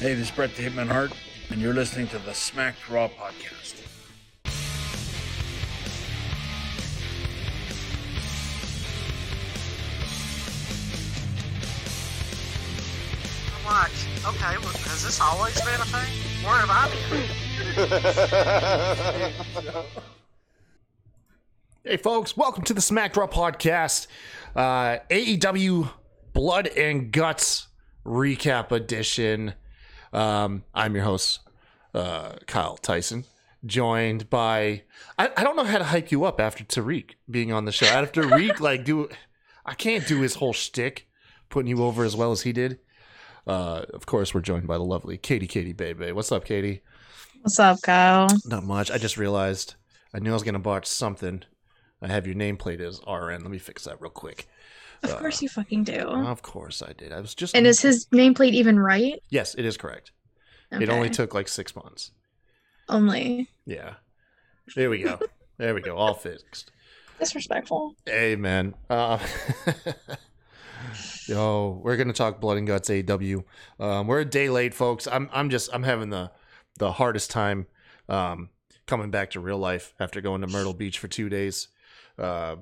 Hey, this is Brett the Hitman Hart, and you're listening to the Smacked Raw podcast. What? Okay, well, has this always been a thing? Where have I been? Hey, folks, welcome to the Smacked Raw podcast, uh, AEW Blood and Guts recap edition. Um, I'm your host, uh, Kyle Tyson, joined by I, I don't know how to hype you up after Tariq being on the show. After Tariq, like, do I can't do his whole shtick, putting you over as well as he did. Uh, of course, we're joined by the lovely Katie, Katie, baby. What's up, Katie? What's up, Kyle? Not much. I just realized I knew I was gonna botch something. I have your nameplate as RN. Let me fix that real quick. Of course you fucking do. Of course I did. I was just and is his nameplate even right? Yes, it is correct. It only took like six months. only Yeah. There we go. there we go. All fixed. disrespectful. Amen. man. Uh, yo, we're gonna talk blood and guts AEW. Um, we're a day late, folks. I'm I'm just I'm having the the hardest time um, coming back to real life after going to Myrtle Beach for two days. Uh,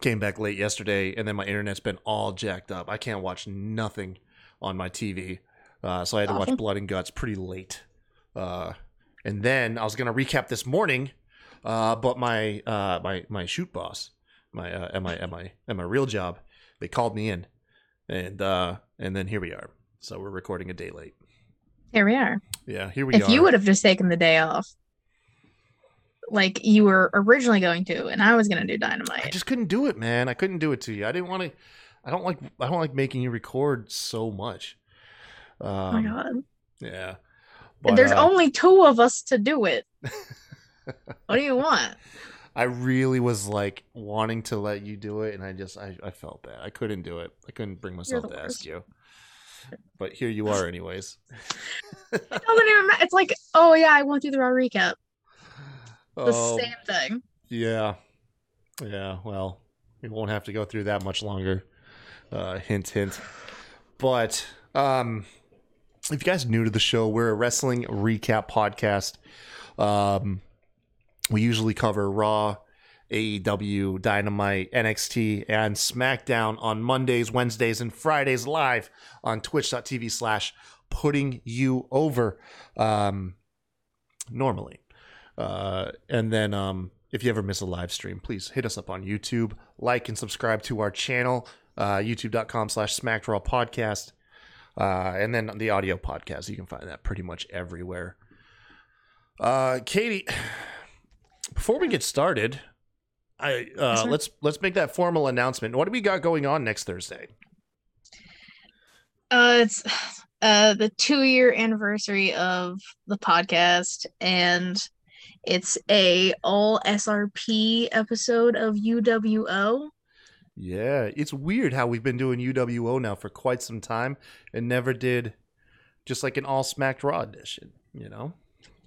came back late yesterday, and then my internet's been all jacked up. I can't watch nothing on my TV, uh, so I had to watch Blood and Guts pretty late. Uh, and then I was gonna recap this morning, uh, but my uh, my my shoot boss, my uh, at my at my at my real job, they called me in, and uh, and then here we are. So we're recording a day late. Here we are. Yeah, here we if are. If you would have just taken the day off, like you were originally going to, and I was gonna do Dynamite. I just couldn't do it, man. I couldn't do it to you. I didn't want to. I don't like. I don't like making you record so much. Um, oh my god. Yeah. There's uh, only two of us to do it. what do you want? I really was like wanting to let you do it, and I just I, I felt bad. I couldn't do it. I couldn't bring myself to ask you. But here you are, anyways. It doesn't even matter. It's like, oh yeah, I won't do the raw recap. The Oh, same thing. yeah, yeah. Well, we won't have to go through that much longer. Uh, hint, hint. But um, if you guys are new to the show, we're a wrestling recap podcast. Um, we usually cover Raw, AEW, Dynamite, NXT, and SmackDown on Mondays, Wednesdays, and Fridays live on twitch.tv slash putting you over. Um, normally. Uh, and then um, if you ever miss a live stream, please hit us up on YouTube, like and subscribe to our channel, uh, youtube.com slash smackedraw podcast. Uh, and then the audio podcast, you can find that pretty much everywhere. Uh, Katie, before we get started, I uh, Yes, let's let's make that formal announcement. What do we got going on next Thursday? Uh, it's uh the two year anniversary of the podcast, and it's a all SRP episode of UWO. Yeah, it's weird how we've been doing UWO now for quite some time and never did just like an all smacked raw edition, you know?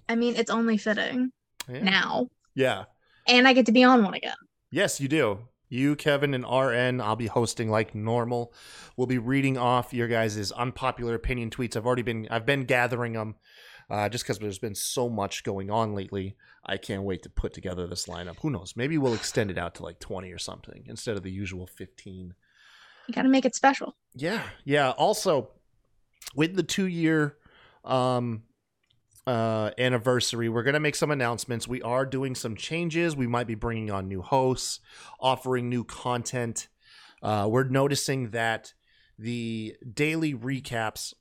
I mean, it's only fitting Yeah. now, Yeah. and I get to be on one again. Yes, you do. You, Kevin, and RN, I'll be hosting like normal. We'll be reading off your guys' unpopular opinion tweets. I've already been I've been gathering them uh, just because there's been so much going on lately. I can't wait to put together this lineup. Who knows? Maybe we'll extend it out to like 20 or something instead of the usual 15. You got to make it special. Yeah, yeah. Also, with the two year um uh anniversary, we're gonna make some announcements. We are doing some changes. We might be bringing on new hosts, offering new content. Uh, we're noticing that the daily recaps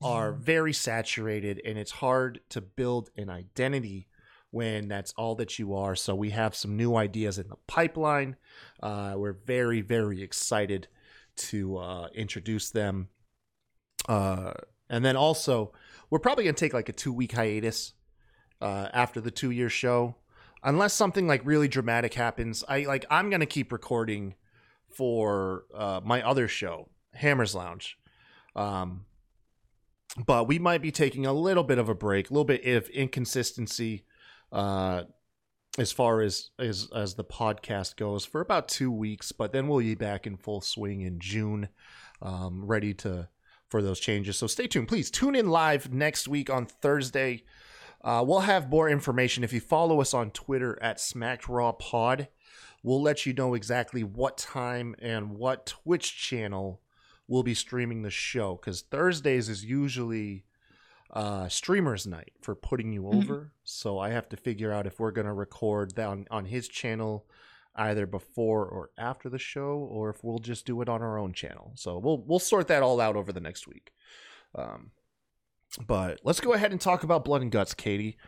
are very saturated, and it's hard to build an identity when that's all that you are. So we have some new ideas in the pipeline. Uh, we're very, very excited to uh, introduce them. Uh, and then also, we're probably going to take like a two week hiatus uh, after the two year show, unless something like really dramatic happens. I like I'm going to keep recording for uh, my other show, Hammers Lounge. Um, but we might be taking a little bit of a break, a little bit of inconsistency uh, as far as as as the podcast goes for about two weeks. But then we'll be back in full swing in June, um, ready to for those changes. So stay tuned. Please tune in live next week on Thursday. Uh, we'll have more information if you follow us on Twitter at Smacked Raw Pod. We'll let you know exactly what time and what Twitch channel we'll be streaming the show because Thursdays is usually uh, streamers night for putting you Mhm. over. So I have to figure out if we're gonna record that on, on his channel either before or after the show, or if we'll just do it on our own channel. So we'll we'll sort that all out over the next week. Um, but let's go ahead and talk about Blood and Guts, Katie.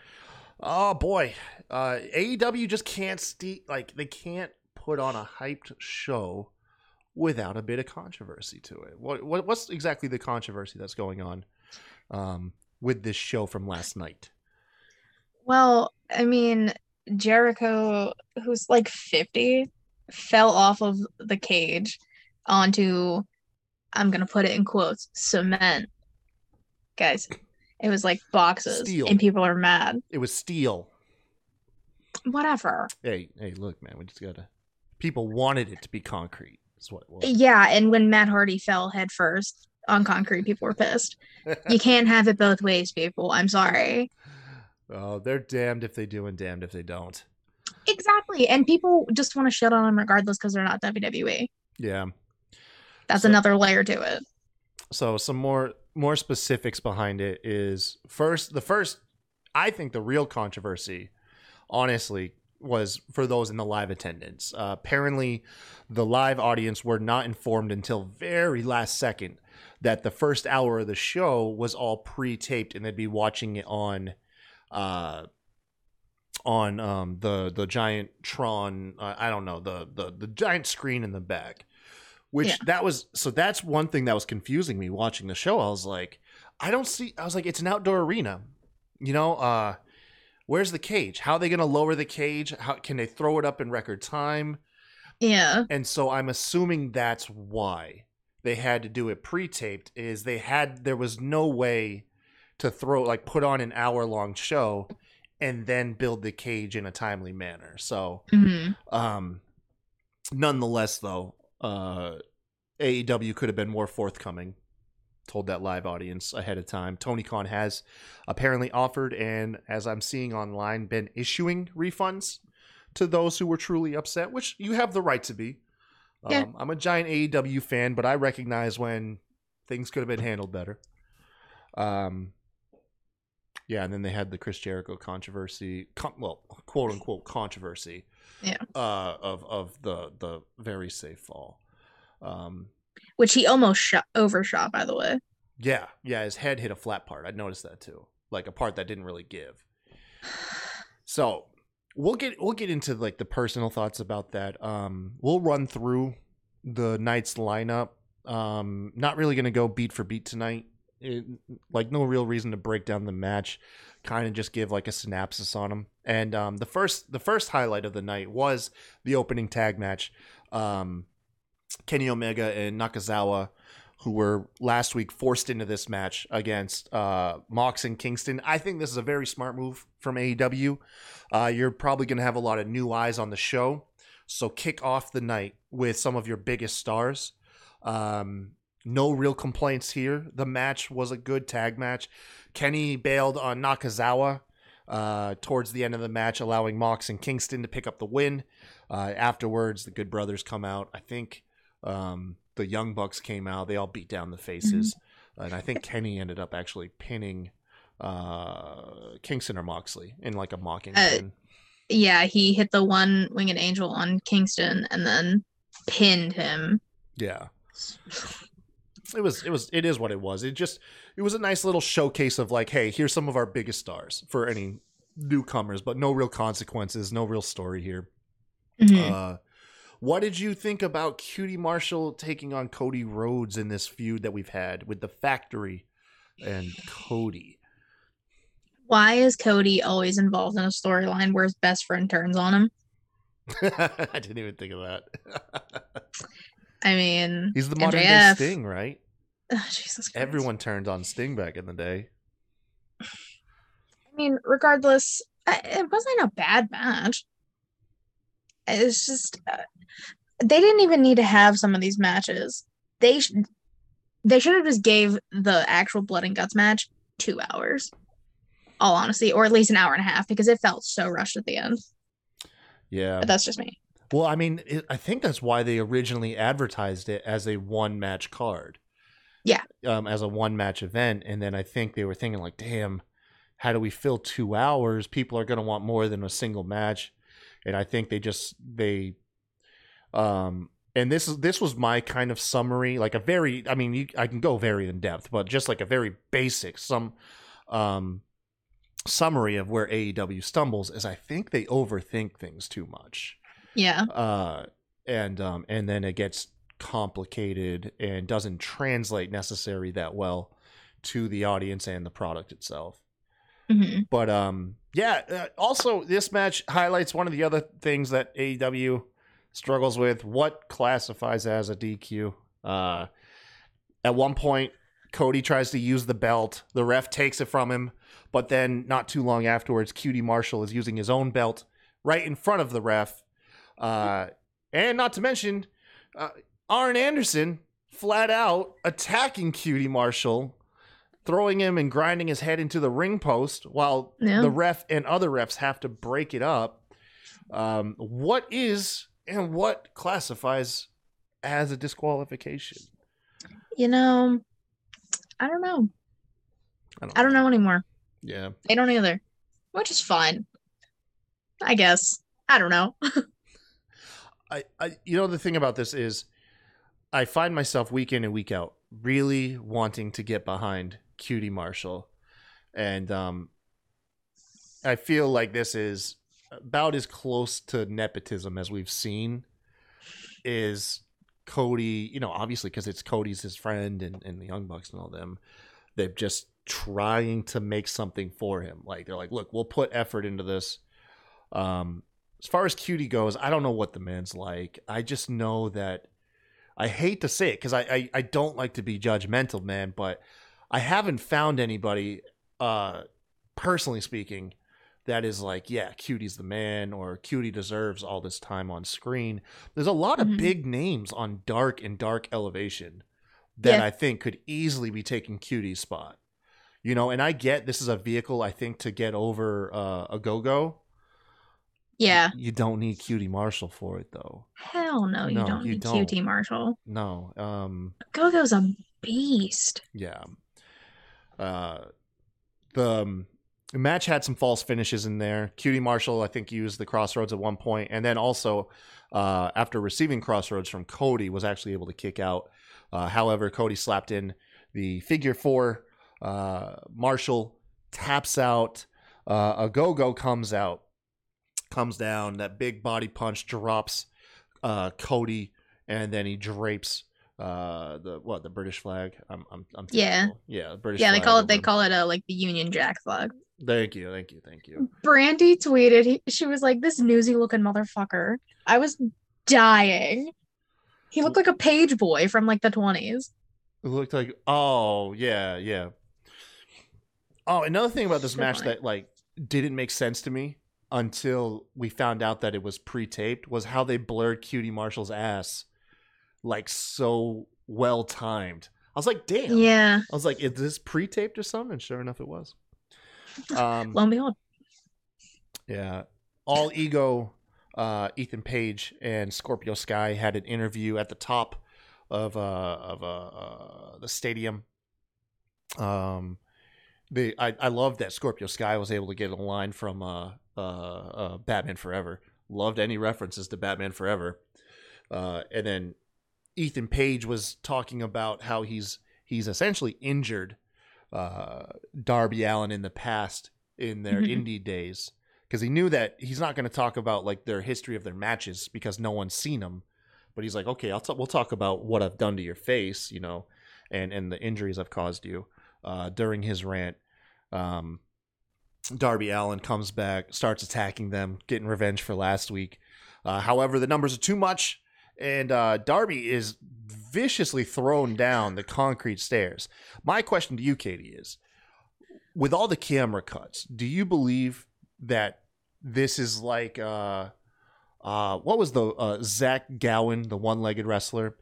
Oh boy, uh, AEW just can't ste- like they can't put on a hyped show without a bit of controversy to it. What, what what's exactly the controversy that's going on um, with this show from last night? Well, I mean, Jericho, who's like 50, fell off of the cage onto, I'm gonna put it in quotes, cement. Guys, it was like boxes, Steel. and people are mad. It was steel. Whatever. Hey, hey, look, man, we just gotta. People wanted it to be concrete. That's what it was. Yeah, and when Matt Hardy fell headfirst on concrete, people were pissed. You can't have it both ways, people. I'm sorry. oh, they're damned if they do and damned if they don't. Exactly. And people just want to shit on them regardless because they're not WWE. Yeah. That's So- another layer to it. So some more more specifics behind it is first the first I think the real controversy honestly was for those in the live attendance. Uh, apparently the live audience were not informed until very last second that the first hour of the show was all pre-taped and they'd be watching it on uh on um the the giant Tron uh, I don't know the the the giant screen in the back which Yeah. that was so that's one thing that was confusing me watching the show. I was like, I don't see. I was like, it's an outdoor arena, you know. uh Where's the cage? How are they going to lower the cage? How can they throw it up in record time? Yeah. And so I'm assuming that's why they had to do it pre-taped. Is they had there was no way to throw like put on an hour long show and then build the cage in a timely manner. So hmm um, nonetheless, though, uh, AEW could have been more forthcoming. Told that live audience ahead of time. Tony Khan has apparently offered, and as I'm seeing online, been issuing refunds to those who were truly upset, which you have the right to be. Um, I'm a giant AEW fan, but I recognize when things could have been handled better. Um, yeah, and then they had the Chris Jericho controversy, con- well, quote unquote controversy, Yeah. uh, of of the the very safe fall. Um, Which he almost shot overshot, by the way. yeah, yeah, his head hit a flat part. I noticed that too, like a part that didn't really give. So we'll get we'll get into like the personal thoughts about that. Um, we'll run through the night's lineup. Um, not really gonna go beat for beat tonight. It, like no real reason to break down the match. Kind of just give like a synopsis on them. And um, the first the first highlight of the night was the opening tag match. Um, Kenny Omega and Nakazawa who were last week forced into this match against uh, Mox and Kingston. I think this is a very smart move from AEW. Uh, you're probably going to have a lot of new eyes on the show. So kick off the night with some of your biggest stars. Um, no real complaints here. The match was a good tag match. Kenny bailed on Nakazawa uh, towards the end of the match, allowing Mox and Kingston to pick up the win. Uh, afterwards, the Good Brothers come out. I think um, the Young Bucks came out. They all beat down the faces, and I think Kenny ended up actually pinning uh, Kingston or Moxley in like a mocking Uh, pin. Yeah, he hit the one winged angel on Kingston and then pinned him. Yeah, it was it was it is what it was. It just it was a nice little showcase of like, hey, here's some of our biggest stars for any newcomers, but no real consequences, no real story here. Mhm. Uh, what did you think about QT Marshall taking on Cody Rhodes in this feud that we've had with the Factory and Cody? Why is Cody always involved in a storyline where his best friend turns on him? I didn't even think of that. I mean, He's the modern day Sting, right? Ugh, oh, Jesus Christ. Everyone turned on Sting back in the day. I mean, regardless, it wasn't a bad match. It's just uh, they didn't even need to have some of these matches. They sh- They should have just gave the actual blood and guts match two hours. All honesty, or at least an hour and a half, because it felt so rushed at the end. Yeah. But that's just me. Well, I mean, it, I think that's why they originally advertised it as a one match card. Yeah. Um, as a one match event, and then I think they were thinking like, damn, how do we fill two hours? People are going to want more than a single match, and I think they just they, um, and this is this was my kind of summary, like a very, I mean, you, I can go very in depth, but just like a very basic some, um, summary of where AEW stumbles is I think they overthink things too much Yeah. uh, and um, and then it gets complicated and doesn't translate necessary that well to the audience and the product itself. Hmm But um, yeah. Uh, also, this match highlights one of the other things that AEW struggles with: what classifies as a DQ. Uh, at one point, Cody tries to use the belt. The ref takes it from him, but then not too long afterwards, QT Marshall is using his own belt right in front of the ref. Uh, and not to mention, uh, Arn Anderson flat out attacking QT Marshall, throwing him and grinding his head into the ring post while Yeah. the ref and other refs have to break it up. Um, what is and what classifies as a disqualification? You know, I don't know. I don't, I don't know anymore. Yeah. They don't either, which is fine. I guess. I don't know. I, I you know the thing about this is I find myself week in and week out really wanting to get behind QT Marshall. And um I feel like this is about as close to nepotism as we've seen is Cody, you know, obviously because it's Cody's his friend and, and the Young Bucks and all them. They're just trying to make something for him. Like they're like, look, we'll put effort into this. Um as far as QT goes, I don't know what the man's like. I just know that I hate to say it because I, I I don't like to be judgmental, man, but I haven't found anybody, uh, personally speaking, that is like, yeah, QT's the man or QT deserves all this time on screen. There's a lot of Mhm. big names on dark and dark elevation that Yeah. I think could easily be taking QT's spot. You know, and I get this is a vehicle I think to get over uh, Ogogo. Yeah. You don't need QT Marshall for it though. Hell no, you No, don't you need don't. QT Marshall. No. Um Gogo's a beast. yeah. Uh the um, match had some false finishes in there. QT Marshall I think used the crossroads at one point and then also uh after receiving crossroads from Cody was actually able to kick out. Uh however, Cody slapped in the figure 4 uh Marshall taps out uh, Ogogo comes out comes down that big body punch drops uh Cody and then he drapes uh the what the British flag I'm I'm, I'm Yeah. yeah the British Yeah, they flag call it they call it uh like the Union Jack flag. thank you thank you thank you Brandy tweeted he, she was like this newsy looking motherfucker. I was dying. He looked like a page boy from like the 20s. it looked like oh yeah yeah oh another thing about this So match funny. that like didn't make sense to me until we found out that it was pre-taped was how they blurred QT Marshall's ass like so well timed I was like damn Yeah. I was like, is this pre-taped or something? And sure enough, it was. Um, Lo and behold. yeah. All ego, uh, Ethan Page and Scorpio Sky had an interview at the top of uh, of uh, uh, the stadium. Um, the I I love that Scorpio Sky was able to get a line from uh, uh, uh, Batman Forever. Loved any references to Batman Forever. Uh, and then Ethan Page was talking about how he's he's essentially injured uh, Darby Allin in the past in their Mhm. indie days because he knew that he's not going to talk about like their history of their matches because no one's seen them. But he's like, okay, I'll t- we'll talk about what I've done to your face, you know, and and the injuries I've caused you uh, during his rant. Um, Darby Allin comes back, starts attacking them, getting revenge for last week. Uh, however, the numbers are too much, and uh, Darby is viciously thrown down the concrete stairs. My question to you, Katie, is with all the camera cuts, do you believe that this is like uh, uh, what was the uh, Zach Gowen, the one-legged wrestler?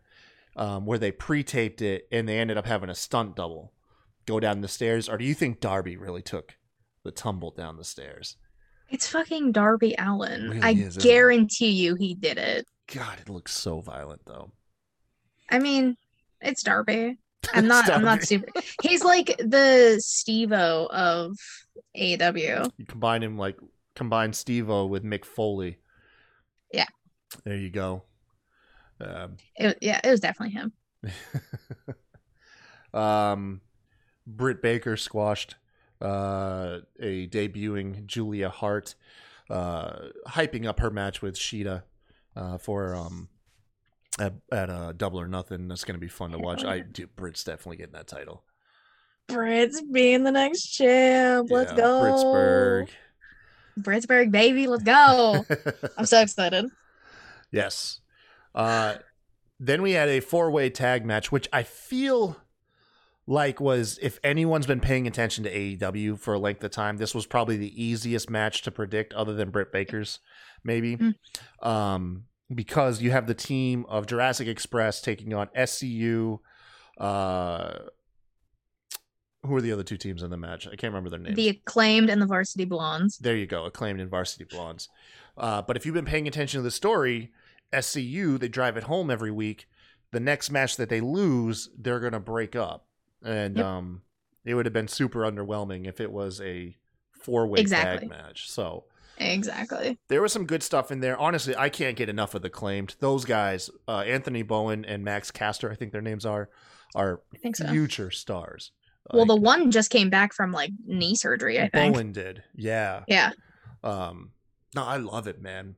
um, where they pre-taped it and they ended up having a stunt double go down the stairs, or do you think Darby really took the tumble down the stairs? It's fucking Darby Allin. Really I is, guarantee you he did it. God, it looks so violent though. I mean, it's Darby. I'm not. I'm not super. He's like the Steve-O of AEW. You combine him like combine Steve-O with Mick Foley. Yeah. There you go. Um, It, yeah, it was definitely him. um, Britt Baker squashed uh, a debuting Julia Hart, uh, hyping up her match with Shida uh, for um, at, at uh, Double or Nothing. That's going to be fun to watch. I do. Britt's definitely getting that title. Britt's being the next champ. Let's Yeah, go. Brittsburgh. Brittsburgh, baby. Let's go. I'm so excited. Yes. Uh, then we had a four way tag match, which I feel like was, if anyone's been paying attention to AEW for a length of time, this was probably the easiest match to predict, other than Britt Baker's, maybe. Mm. Um, because you have the team of Jurassic Express taking on SCU. Uh, who are the other two teams in the match? I can't remember their names. The acclaimed and the varsity blondes. There you go, acclaimed and Varsity Blondes. Uh, but if you've been paying attention to the story, SCU they drive it home every week. The next match that they lose, they're gonna break up, and Yep. um, it would have been super underwhelming if it was a four way Exactly. tag match. So Exactly. there was some good stuff in there. Honestly, I can't get enough of the claimed. Those guys, uh, Anthony Bowen and Max Caster, I think their names are, are so. future stars. well, the one just came back from like knee surgery, I think. Bowen did, yeah. Yeah. Um, no, I love it, man.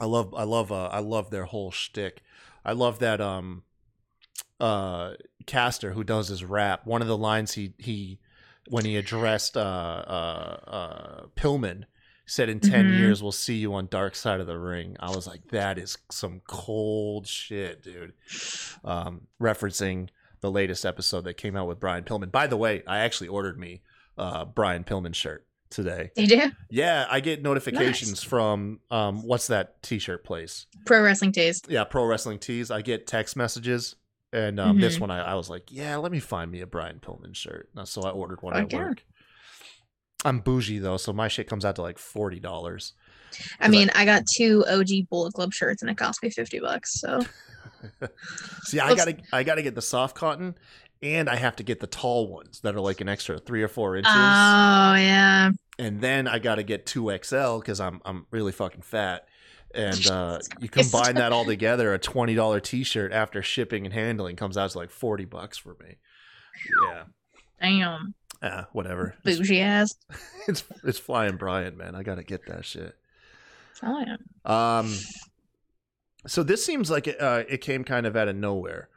I love, I love, uh, I love their whole shtick. I love that, um, uh, Caster who does his rap. One of the lines he he when he addressed uh uh uh Pillman said, "In 10 Mhm. years, we'll see you on Dark Side of the Ring." I was like, that is some cold shit, dude. Um, referencing the latest episode that came out with Brian Pillman. By the way, I actually ordered me uh Brian Pillman shirt today. Did you? Yeah, I get notifications from um what's that t-shirt place? Pro Wrestling Tees. Yeah, Pro Wrestling Tees. I get text messages and um this Mhm. one I, I was like, yeah, let me find me a Brian Pillman shirt. Now, So I ordered one at Fuck work. I'm bougie though, so my shit comes out to like forty dollars. I I- mean, I got two OG Bullet Club shirts and it cost me 50 bucks. So See, I Oops. gotta I gotta get the soft cotton and I have to get the tall ones that are like an extra three or four inches. Oh, yeah. and then I got to get two XL because I'm I'm really fucking fat. And uh, you combine that all together, a twenty dollar T-shirt after shipping and handling comes out to like forty bucks for me. Yeah, Damn. ah, whatever. Bougie ass. it's it's flying Brian, man. I got to get that shit. Oh, yeah. Um, so this seems like it, uh, it came kind of out of nowhere.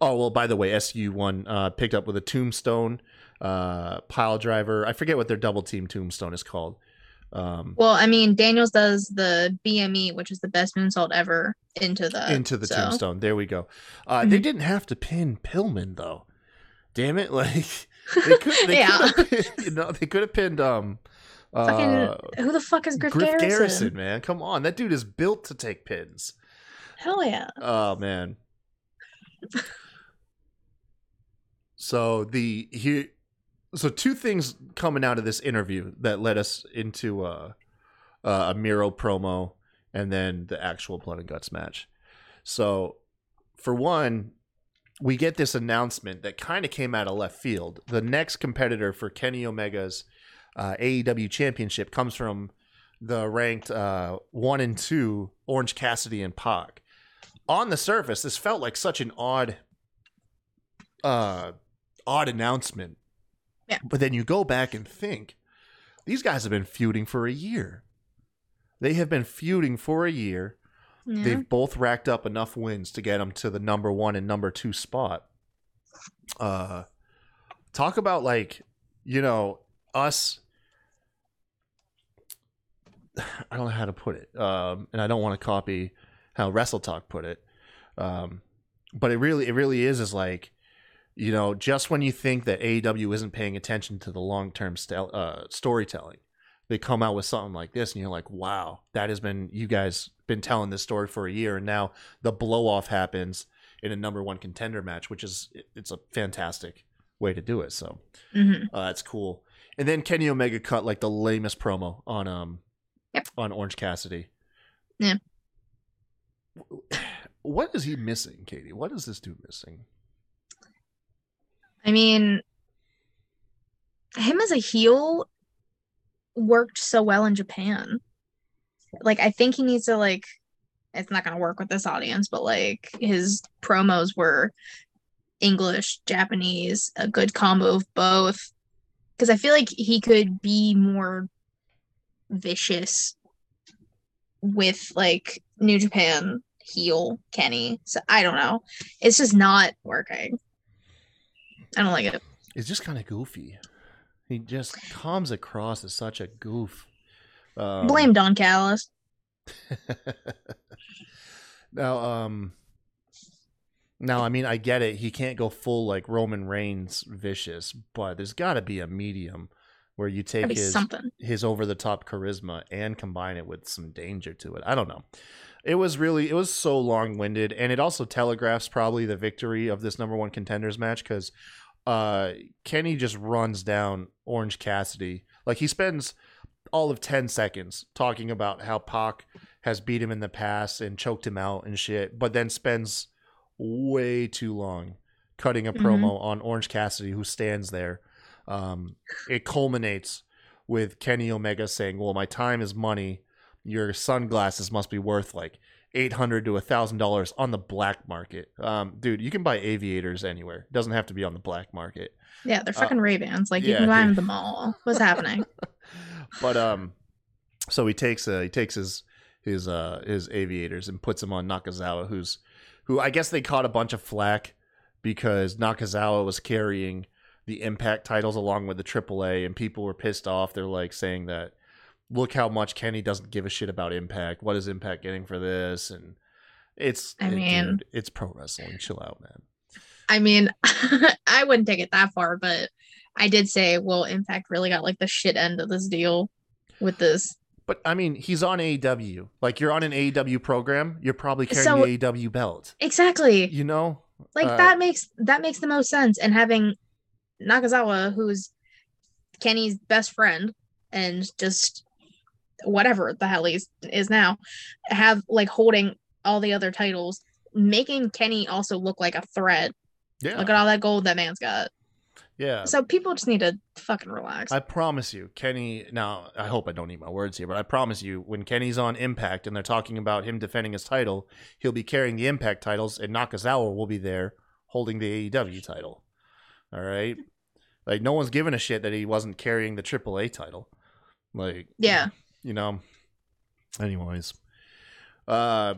Oh well, by the way, SCU won uh, picked up with a tombstone, uh, pile driver. I forget what their double team tombstone is called. Um, Well, I mean, Daniels does the BME, which is the best moonsault ever, into the into the so- tombstone. There we go. Uh, They Mhm. didn't have to pin Pillman though. Damn it! Like they could. They Yeah. could have pinned, you know, they could have pinned um. Fucking Uh, Who the fuck is Griff, Griff Garrison? Garrison, man, come on! That dude is built to take pins. Hell yeah. Oh man. so the here, so two things coming out of this interview that led us into uh, uh, a Miro promo and then the actual blood and guts match. So, for one, we get this announcement that kind of came out of left field. The next competitor for Kenny Omega's uh, AEW Championship comes from the ranked uh, one and two Orange Cassidy and Pac. On the surface, this felt like such an odd, odd announcement. Yeah. But then you go back and think, these guys have been feuding for a year. They have been feuding for a year. Yeah. They've both racked up enough wins to get them to the number one and number two spot. Uh, talk about like, you know, us. I don't know how to put it, um, and I don't want to copy how Wrestle Talk put it, um, but it really, it really is is like, you know, just when you think that AEW isn't paying attention to the long term st- uh, storytelling, they come out with something like this, and you're like, wow, that has been you guys been telling this story for a year, and now the blow off happens, in a number one contender match, which is it's a fantastic way to do it. So hmm uh, that's cool. And then Kenny Omega cut like the lamest promo on um Yep. on Orange Cassidy. Yeah. What is he missing, Katie? What is this dude missing? I mean, him as a heel worked so well in Japan. Like, I think he needs to like. It's not gonna work with this audience, but like his promos were English, Japanese, a good combo of both. Because I feel like he could be more vicious with like New Japan heel Kenny. So I don't know. It's just not working. I don't like it. It's just kind of goofy. He just comes across as such a goof. Um, Blame Don Callis. now, um, now I mean I get it. He can't go full like Roman Reigns vicious, but there's got to be a medium where you take his something. his over the top charisma and combine it with some danger to it. I don't know. It was really it was so long winded, and it also telegraphs probably the victory of this number one contenders match because uh, Kenny just runs down Orange Cassidy like he spends all of ten seconds talking about how Pac has beat him in the past and choked him out and shit, but then spends way too long cutting a Mhm. promo on Orange Cassidy who stands there. Um, it culminates with Kenny Omega saying, "Well, my time is money. Your sunglasses must be worth like eight hundred to a thousand dollars on the black market." Um, dude, you can buy aviators anywhere. It doesn't have to be on the black market. Yeah, they're fucking Ray-Bans. Like you Uh, yeah, can buy them dude. at the mall. What's happening? but um, so he takes uh, he takes his his uh his aviators and puts them on Nakazawa, who's who I guess they caught a bunch of flack because Nakazawa was carrying the Impact titles along with the AAA, and people were pissed off. They're like saying that look how much Kenny doesn't give a shit about Impact. What is Impact getting for this? And it's I mean- dude, it's pro wrestling. Chill out, man. I mean, I wouldn't take it that far, but I did say, well, Impact really got like the shit end of this deal with this. But I mean, he's on AEW. Like you're on an AEW program, you're probably carrying So- the AEW belt. Exactly. You know, Like uh, that makes that makes the most sense. And having Nakazawa, who's Kenny's best friend, and just whatever the hell he's is now, have like holding all the other titles, making Kenny also look like a threat. yeah, Look at all that gold that man's got. yeah. So people just need to fucking relax. I promise you, Kenny. Now, I hope I don't eat my words here, but I promise you, when Kenny's on Impact and they're talking about him defending his title, he'll be carrying the Impact titles, and Nakazawa will be there holding the AEW title. All right, like no one's giving a shit that he wasn't carrying the AAA title. Like, yeah. You know. Anyways, uh,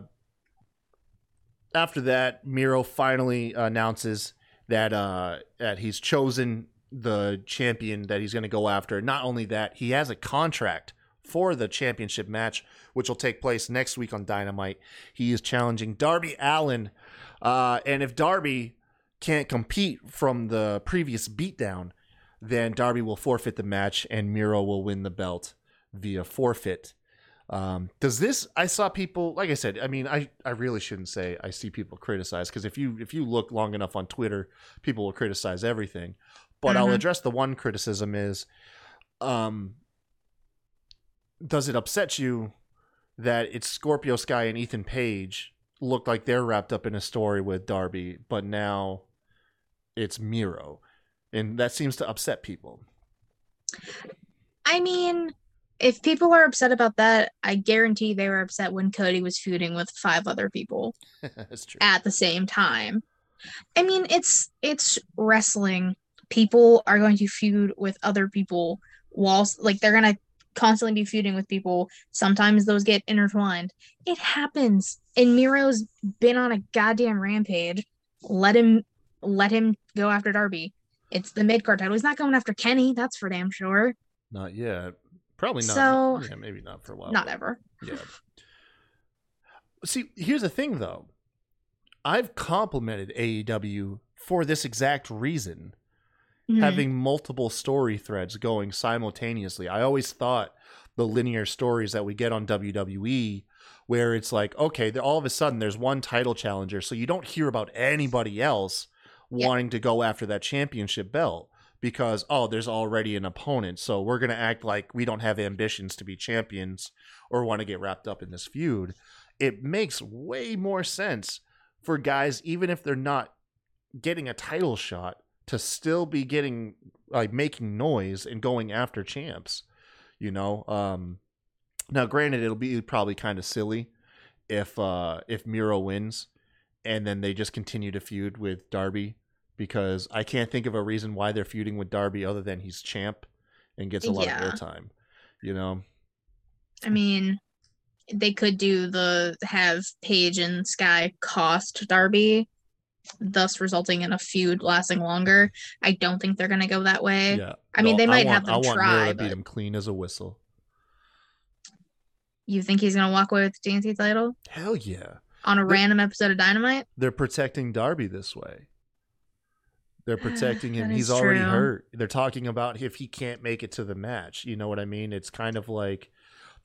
after that, Miro finally announces that uh that he's chosen the champion that he's going to go after. Not only that, he has a contract for the championship match, which will take place next week on Dynamite. He is challenging Darby Allin, uh, and if Darby can't compete from the previous beatdown, then Darby will forfeit the match, and Miro will win the belt via forfeit. Um, does this? I saw people, like I said. I mean, I, I really shouldn't say I see people criticize because if you if you look long enough on Twitter, people will criticize everything. But I'll Mhm. address the one criticism is, um, does it upset you that it's Scorpio Sky and Ethan Page look like they're wrapped up in a story with Darby, but now it's Miro, and that seems to upset people. I mean, if people are upset about that, I guarantee they were upset when Cody was feuding with five other people That's true. at the same time. I mean, it's it's wrestling. People are going to feud with other people whilst like they're gonna constantly be feuding with people. Sometimes those get intertwined. It happens. And Miro's been on a goddamn rampage. Let him let him go after Darby. It's the mid card title. He's not going after Kenny, that's for damn sure. Not yet. Probably not. So- yeah, maybe not for a while. Not ever. Yeah. See, here's the thing though. I've complimented AEW for this exact reason, Mhm. having multiple story threads going simultaneously. I always thought the linear stories that we get on WWE where it's like okay, all of a sudden there's one title challenger, so you don't hear about anybody else Yeah. wanting to go after that championship belt because oh, there's already an opponent, so we're gonna act like we don't have ambitions to be champions or want to get wrapped up in this feud. It makes way more sense for guys, even if they're not getting a title shot, to still be getting like making noise and going after champs. You know, um, now granted, it'll be probably kind of silly if uh, if Miro wins and then they just continue to feud with Darby because I can't think of a reason why they're feuding with Darby other than he's champ and gets a lot Yeah. of airtime. You know, I mean, they could do the have Page and Sky cost Darby, thus resulting in a feud lasting longer. I don't think they're gonna go that way. yeah. I mean, they might want, have them I try, to beat him clean as a whistle. You think he's gonna walk away with the TNT title Hell yeah. on a They're- random episode of Dynamite? they're protecting Darby this way. They're protecting him. He's is already true. hurt. They're talking about if he can't make it to the match. You know what I mean? It's kind of like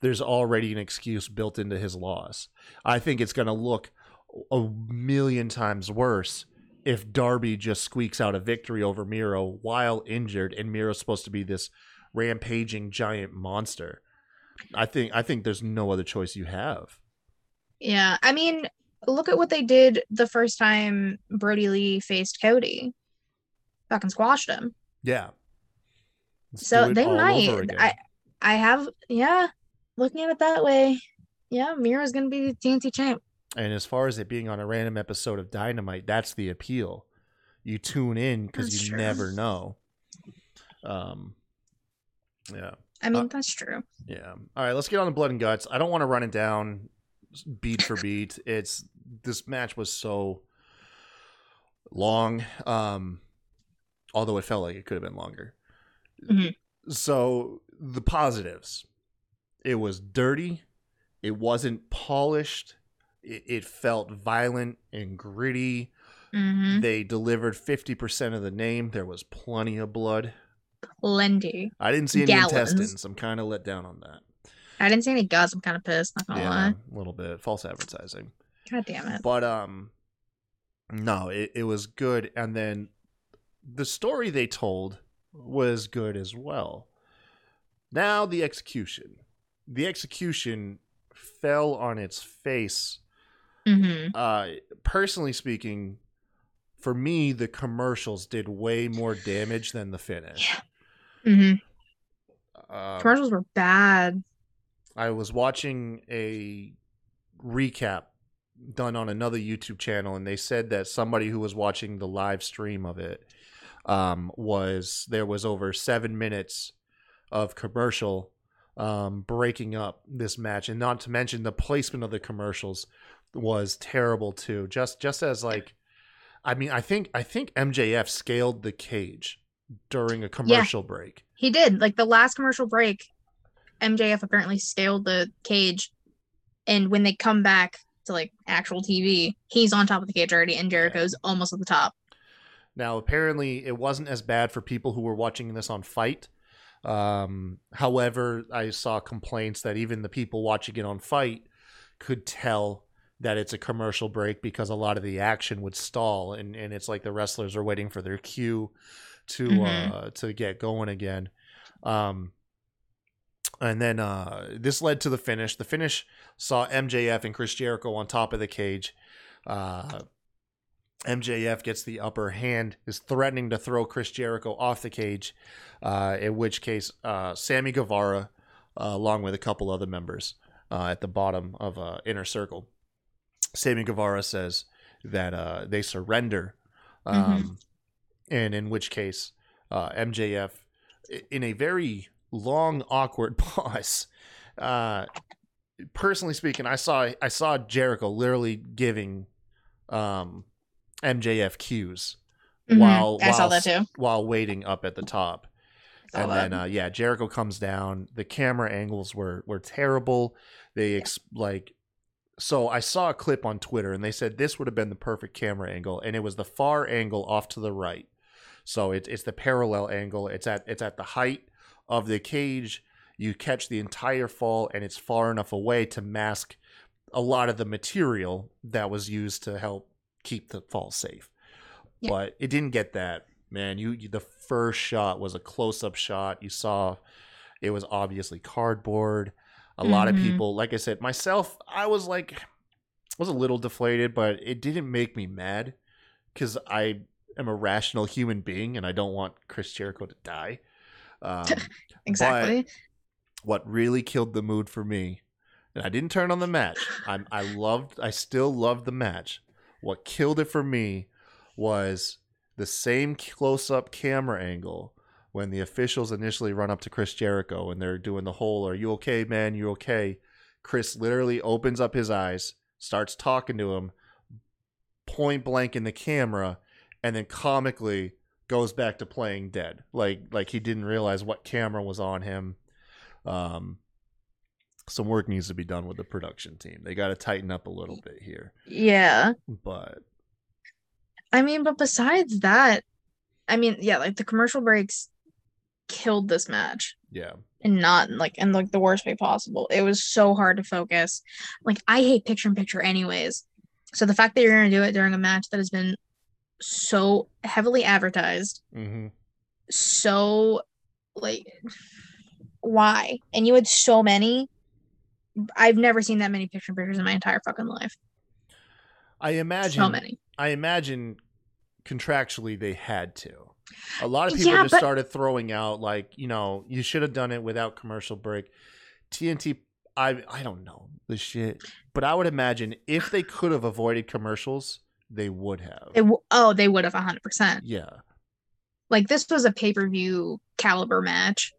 there's already an excuse built into his loss. I think it's going to look a million times worse if Darby just squeaks out a victory over Miro while injured and Miro's supposed to be this rampaging giant monster. I think I think there's no other choice you have. Yeah, I mean, look at what they did the first time Brody Lee faced Cody. Fucking squashed him. Yeah. Let's So they might. I I have yeah, looking at it that way. Yeah, Miro's gonna be the TNT champ. And as far as it being on a random episode of Dynamite, that's the appeal. You tune in because you true. never know. Um, yeah, I mean, Uh, that's true. yeah. All right, let's get on to Blood and Guts. I don't want to run it down beat for beat. It's this match was so long. Um, although it felt like it could have been longer. Mhm. So the positives, it was dirty. It wasn't polished. It, it felt violent and gritty. hmm They delivered 50% of the name. There was plenty of blood. Plenty. I didn't see any Gallons. intestines. I'm kind of let down on that. I didn't see any guts. I'm kind of pissed. Not gonna yeah, lie. a little bit. False advertising. God damn it. But um no, it, it was good and then the story they told was good as well. Now the execution. The execution fell on its face. hmm Uh personally speaking, for me the commercials did way more damage than the finish. hmm Um, Commercials were bad. I was watching a recap done on another YouTube channel, and they said that somebody who was watching the live stream of it um, was there was over seven minutes of commercial um, breaking up this match, and not to mention the placement of the commercials was terrible too. Just just as like, I mean, I think I think MJF scaled the cage during a commercial break. He did. Like the last commercial break, MJF apparently scaled the cage, and when they come back to like actual TV, he's on top of the cage already, and Jericho's almost at the top. Now, apparently, it wasn't as bad for people who were watching this on FITE. Um, however, I saw complaints that even the people watching it on FITE could tell that it's a commercial break because a lot of the action would stall, and, and it's like the wrestlers are waiting for their cue to Mhm. uh, to get going again. Um, and then uh, this led to the finish. The finish saw MJF and Chris Jericho on top of the cage. Uh, MJF gets the upper hand, is threatening to throw Chris Jericho off the cage, uh, in which case uh, Sammy Guevara, uh, along with a couple other members uh, at the bottom of uh, Inner Circle, Sammy Guevara says that uh, they surrender, um, and in which case uh, MJF, in a very long, awkward pause, uh, personally speaking, I saw I saw Jericho literally giving um, MJF cues Mhm. while I saw while that too. while waiting up at the top. And that. then uh, yeah, Jericho comes down. The camera angles were were terrible. They ex- like so I saw a clip on Twitter and they said this would have been the perfect camera angle and it was the far angle off to the right. So it's it's the parallel angle. It's at it's at the height of the cage. you catch the entire fall and it's far enough away to mask a lot of the material that was used to help keep the fall safe. Yeah. But it didn't get that, man. You, you the first shot was a close-up shot. You saw it was obviously cardboard. A lot of Mhm. people, like I said, myself, I was like was a little deflated, but it didn't make me mad cuz I am a rational human being and I don't want Chris Jericho to die. Um, Exactly. what really killed the mood for me and i didn't turn on the match I'm, i loved i still loved the match what killed it for me was the same close-up camera angle when the officials initially run up to chris jericho and they're doing the whole are you okay man? You okay? Chris literally opens up his eyes starts talking to him point blank in the camera and then comically goes back to playing dead. Like like he didn't realize what camera was on him. Um, some work needs to be done with the production team. They got to tighten up a little bit here. yeah. But I mean, but besides that, I mean, yeah, like the commercial breaks killed this match. yeah, and not like in like the worst way possible. It was so hard to focus. Like I hate picture in picture anyways. So the fact that you're gonna do it during a match that has been so heavily advertised, hmm so like why? And you had so many. I've never seen that many picture pictures in my entire fucking life. I imagine. So many. I imagine contractually they had to. A lot of people Yeah, just but- started throwing out like, you know, you should have done it without commercial break. TNT, I I don't know the shit, but I would imagine if they could have avoided commercials, they would have. It w- oh, they would have hundred percent. yeah, Like this was a pay per view caliber match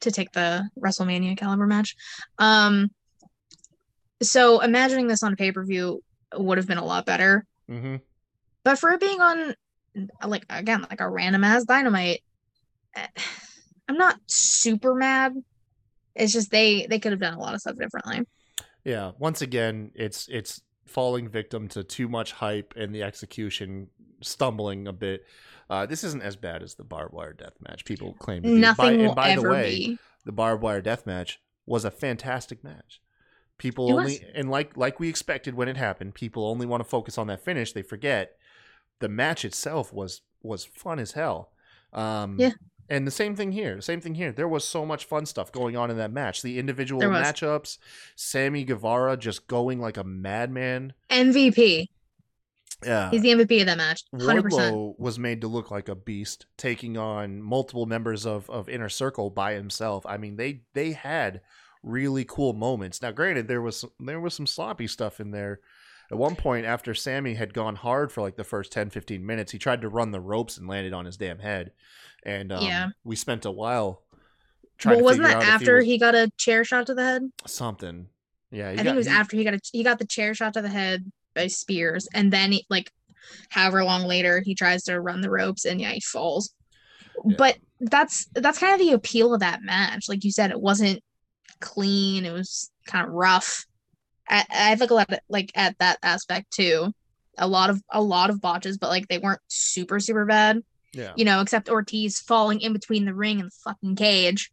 to take the WrestleMania caliber match. Um, so imagining this on a pay per view would have been a lot better. hmm But for it being on, like again, like a random ass dynamite, eh, I'm not super mad. It's just they they could have done a lot of stuff differently. Yeah, once again, it's it's falling victim to too much hype and the execution stumbling a bit. Uh, this isn't as bad as the barbed wire death match people claim. To be. Nothing by, will and by ever the way, be. the barbed wire death match was a fantastic match. People It only was. and like like we expected when it happened, people only want to focus on that finish. They forget the match itself was was fun as hell. Um, Yeah. And the same thing here. Same thing here. There was so much fun stuff going on in that match. The individual There was. matchups, Sammy Guevara just going like a madman. MVP. Yeah. He's the MVP of that match. Hundred percent. Wardlow was made to look like a beast, taking on multiple members of, of Inner Circle by himself. I mean, they they had really cool moments. Now, granted, there was some, there was some sloppy stuff in there. At one point, after Sammy had gone hard for like the first 10, 15 minutes, he tried to run the ropes and landed on his damn head. And um, Yeah. we spent a while trying Well, to wasn't that after he, he, got a chair shot to the head? something. Yeah, I think it was after he got a he got the chair shot to the head by Spears, and then he like, however long later he tries to run the ropes, and yeah, he falls. Yeah. But that's that's kind of the appeal of that match. Like you said, it wasn't clean. It was kind of rough. I, I think a lot of, like at that aspect too. A lot of a lot of botches, but like they weren't super super bad. Yeah. You know, except Ortiz falling in between the ring and the fucking cage.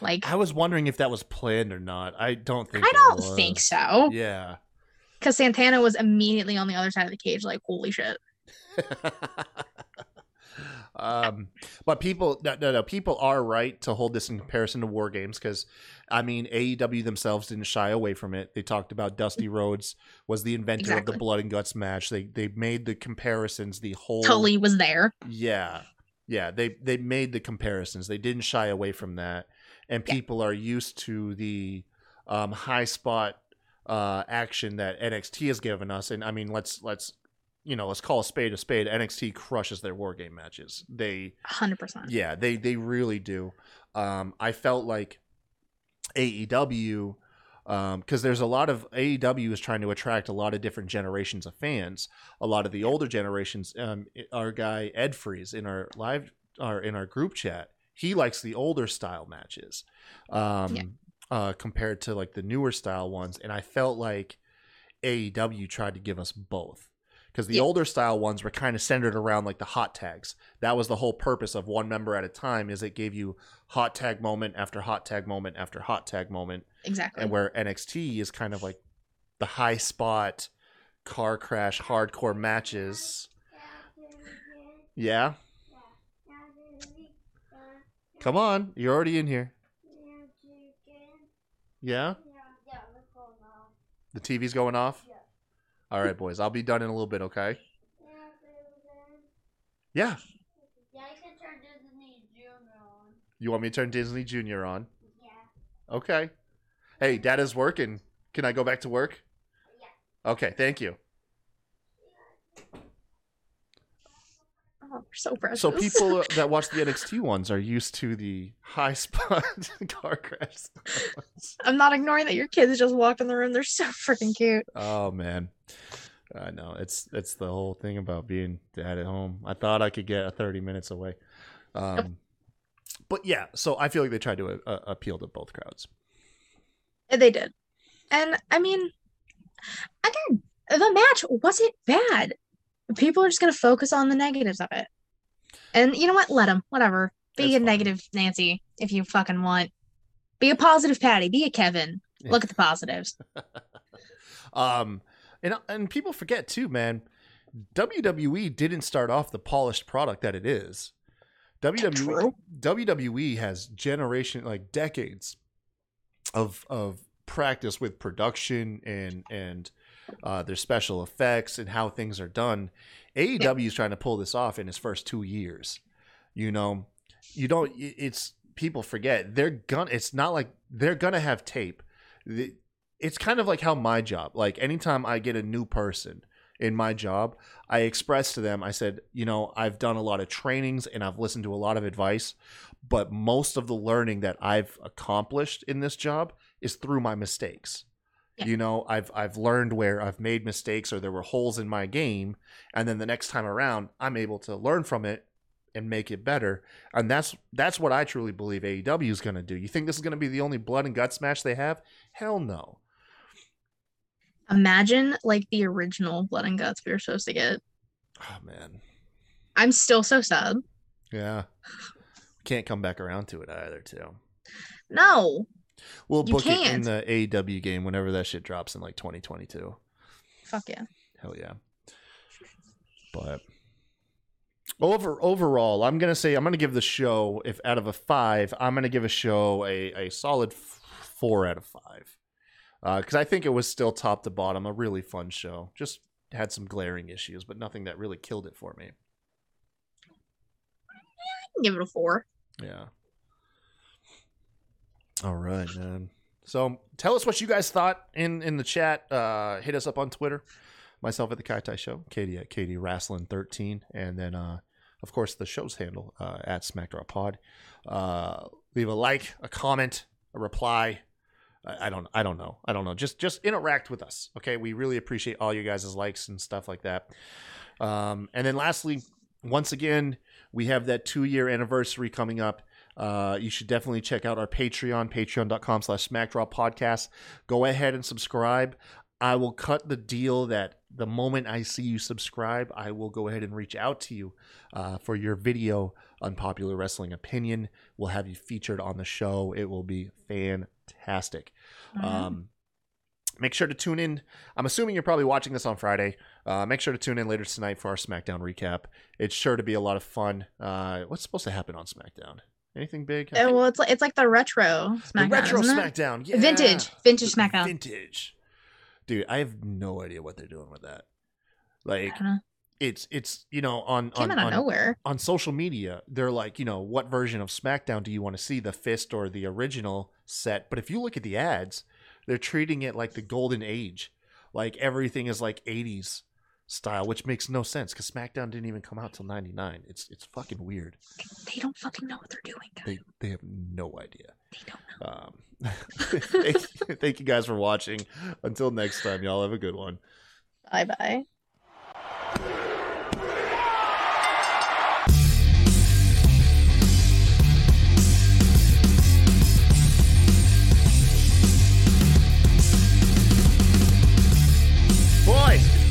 Like I was wondering if that was planned or not. I don't think I don't think so. Yeah. Because Santana was immediately on the other side of the cage, like holy shit. um, but people, no, no, no, people are right to hold this in comparison to War Games because, I mean, AEW themselves didn't shy away from it. They talked about Dusty Rhodes was the inventor of the blood and guts match. They they made the comparisons. The whole Tully was there. yeah, yeah. They they made the comparisons. They didn't shy away from that, and Yeah. people are used to the um, high spot uh, action that NXT has given us. And I mean, let's let's you know let's call a spade a spade. NXT crushes their war game matches. They hundred percent. yeah, they they really do. Um, I felt like AEW because there's a lot of AEW is trying to attract a lot of different generations of fans. A lot of the older generations. Um, our guy Ed Freeze in our live or in our group chat, he likes the older style matches. Um, Yeah. Uh, compared to like the newer style ones, and I felt like AEW tried to give us both because the Yeah. older style ones were kind of centered around like the hot tags. That was the whole purpose of one member at a time. Is it gave you hot tag moment after hot tag moment after hot tag moment, Exactly. and where NXT is kind of like the high spot car crash hardcore matches. Yeah, come on, you're already in here. Yeah, the TV's going off. All right, boys, I'll be done in a little bit. Okay. Yeah. Yeah, you can turn Disney Junior on. You want me to turn Disney Junior on? Yeah. Okay. Hey, dad is working. Can I go back to work? Okay, thank you. Oh, so precious. So people uh, that watch the NXT ones are used to the high spot car crash. ones. I'm not ignoring that your kids just walked in the room. They're so freaking cute. oh man, I know it's it's the whole thing about being dad at home. I thought I could get a thirty minutes away, um, but yeah. So I feel like they tried to uh, appeal to both crowds. They did. And I mean, again, the match wasn't bad. People are just going to focus on the negatives of it. And you know what? Let them. Whatever. Be That's a fine. negative Nancy if you fucking want. Be a positive Patty. Be a Kevin. Yeah. Look at the positives. Um, and and people forget too, man. WWE didn't start off the polished product that it is. WWE WWE has generation like decades of of practice with production and and uh, their special effects and how things are done. AEW is trying to pull this off in its first two years. You know, you don't. It's people forget they're gonna. It's not like they're gonna have tape. It's kind of like how my job. Like anytime I get a new person in my job, I express to them. I said, you know, I've done a lot of trainings and I've listened to a lot of advice, but most of the learning that I've accomplished in this job is through my mistakes. Yeah. You know, I've I've learned where I've made mistakes or there were holes in my game, and then the next time around, I'm able to learn from it and make it better. And that's that's what I truly believe AEW is going to do. You think this is going to be the only blood and guts match they have? Hell no. Imagine like the original Blood and Guts we were supposed to get. Oh man, I'm still so sad. yeah. Can't come back around to it either, too. No. We'll You book it in the AEW game whenever that shit drops in like 2022. Fuck yeah. Hell yeah. But over overall, I'm gonna say I'm gonna give the show if out of a five, I'm gonna give a show a, a solid f- four out of five. Uh, because I think it was still top to bottom a really fun show. Just had some glaring issues, but nothing that really killed it for me. I can give it a four. Yeah. All right, man. So tell us what you guys thought in in the chat. Uh, hit us up on Twitter. Myself at the KyTy Show, Katie at Katie Wrasslin thirteen, and then uh, of course the show's handle uh, at SmackedRaw Pod. Uh, leave a like, a comment, a reply. I I don't I don't know. I don't know. Just just interact with us. Okay. We really appreciate all you guys' likes and stuff like that. Um, and then lastly, once again, we have that two year anniversary coming up. Uh, you should definitely check out our Patreon, patreon.com slash smackedraw podcast. Go ahead and subscribe. I will cut the deal that the moment I see you subscribe, I will go ahead and reach out to you uh, for your video unpopular wrestling opinion. We'll have you featured on the show. It will be fantastic. Um, make sure to tune in. I'm assuming you're probably watching this on Friday. Uh, make sure to tune in later tonight for our SmackDown recap. It's sure to be a lot of fun. Uh, what's supposed to happen on SmackDown? Anything big? Uh, well, it's like it's like the retro the SmackDown, retro isn't it? SmackDown. Yeah. Vintage, vintage SmackDown. Vintage. Dude, I have no idea what they're doing with that. Like I don't know. it's it's you know on Came on out of on, nowhere. on social media, they're like, you know, what version of SmackDown do you want to see, the Fist or the original set? But if you look at the ads, they're treating it like the golden age, like everything is like '80s style, which makes no sense because SmackDown didn't even come out till '99. It's it's fucking weird. They don't fucking know what they're doing. Guys. They they have no idea. They don't know. Um, thank, thank you guys for watching. Until next time, y'all have a good one. Bye bye.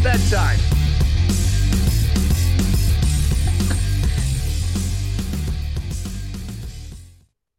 bedtime.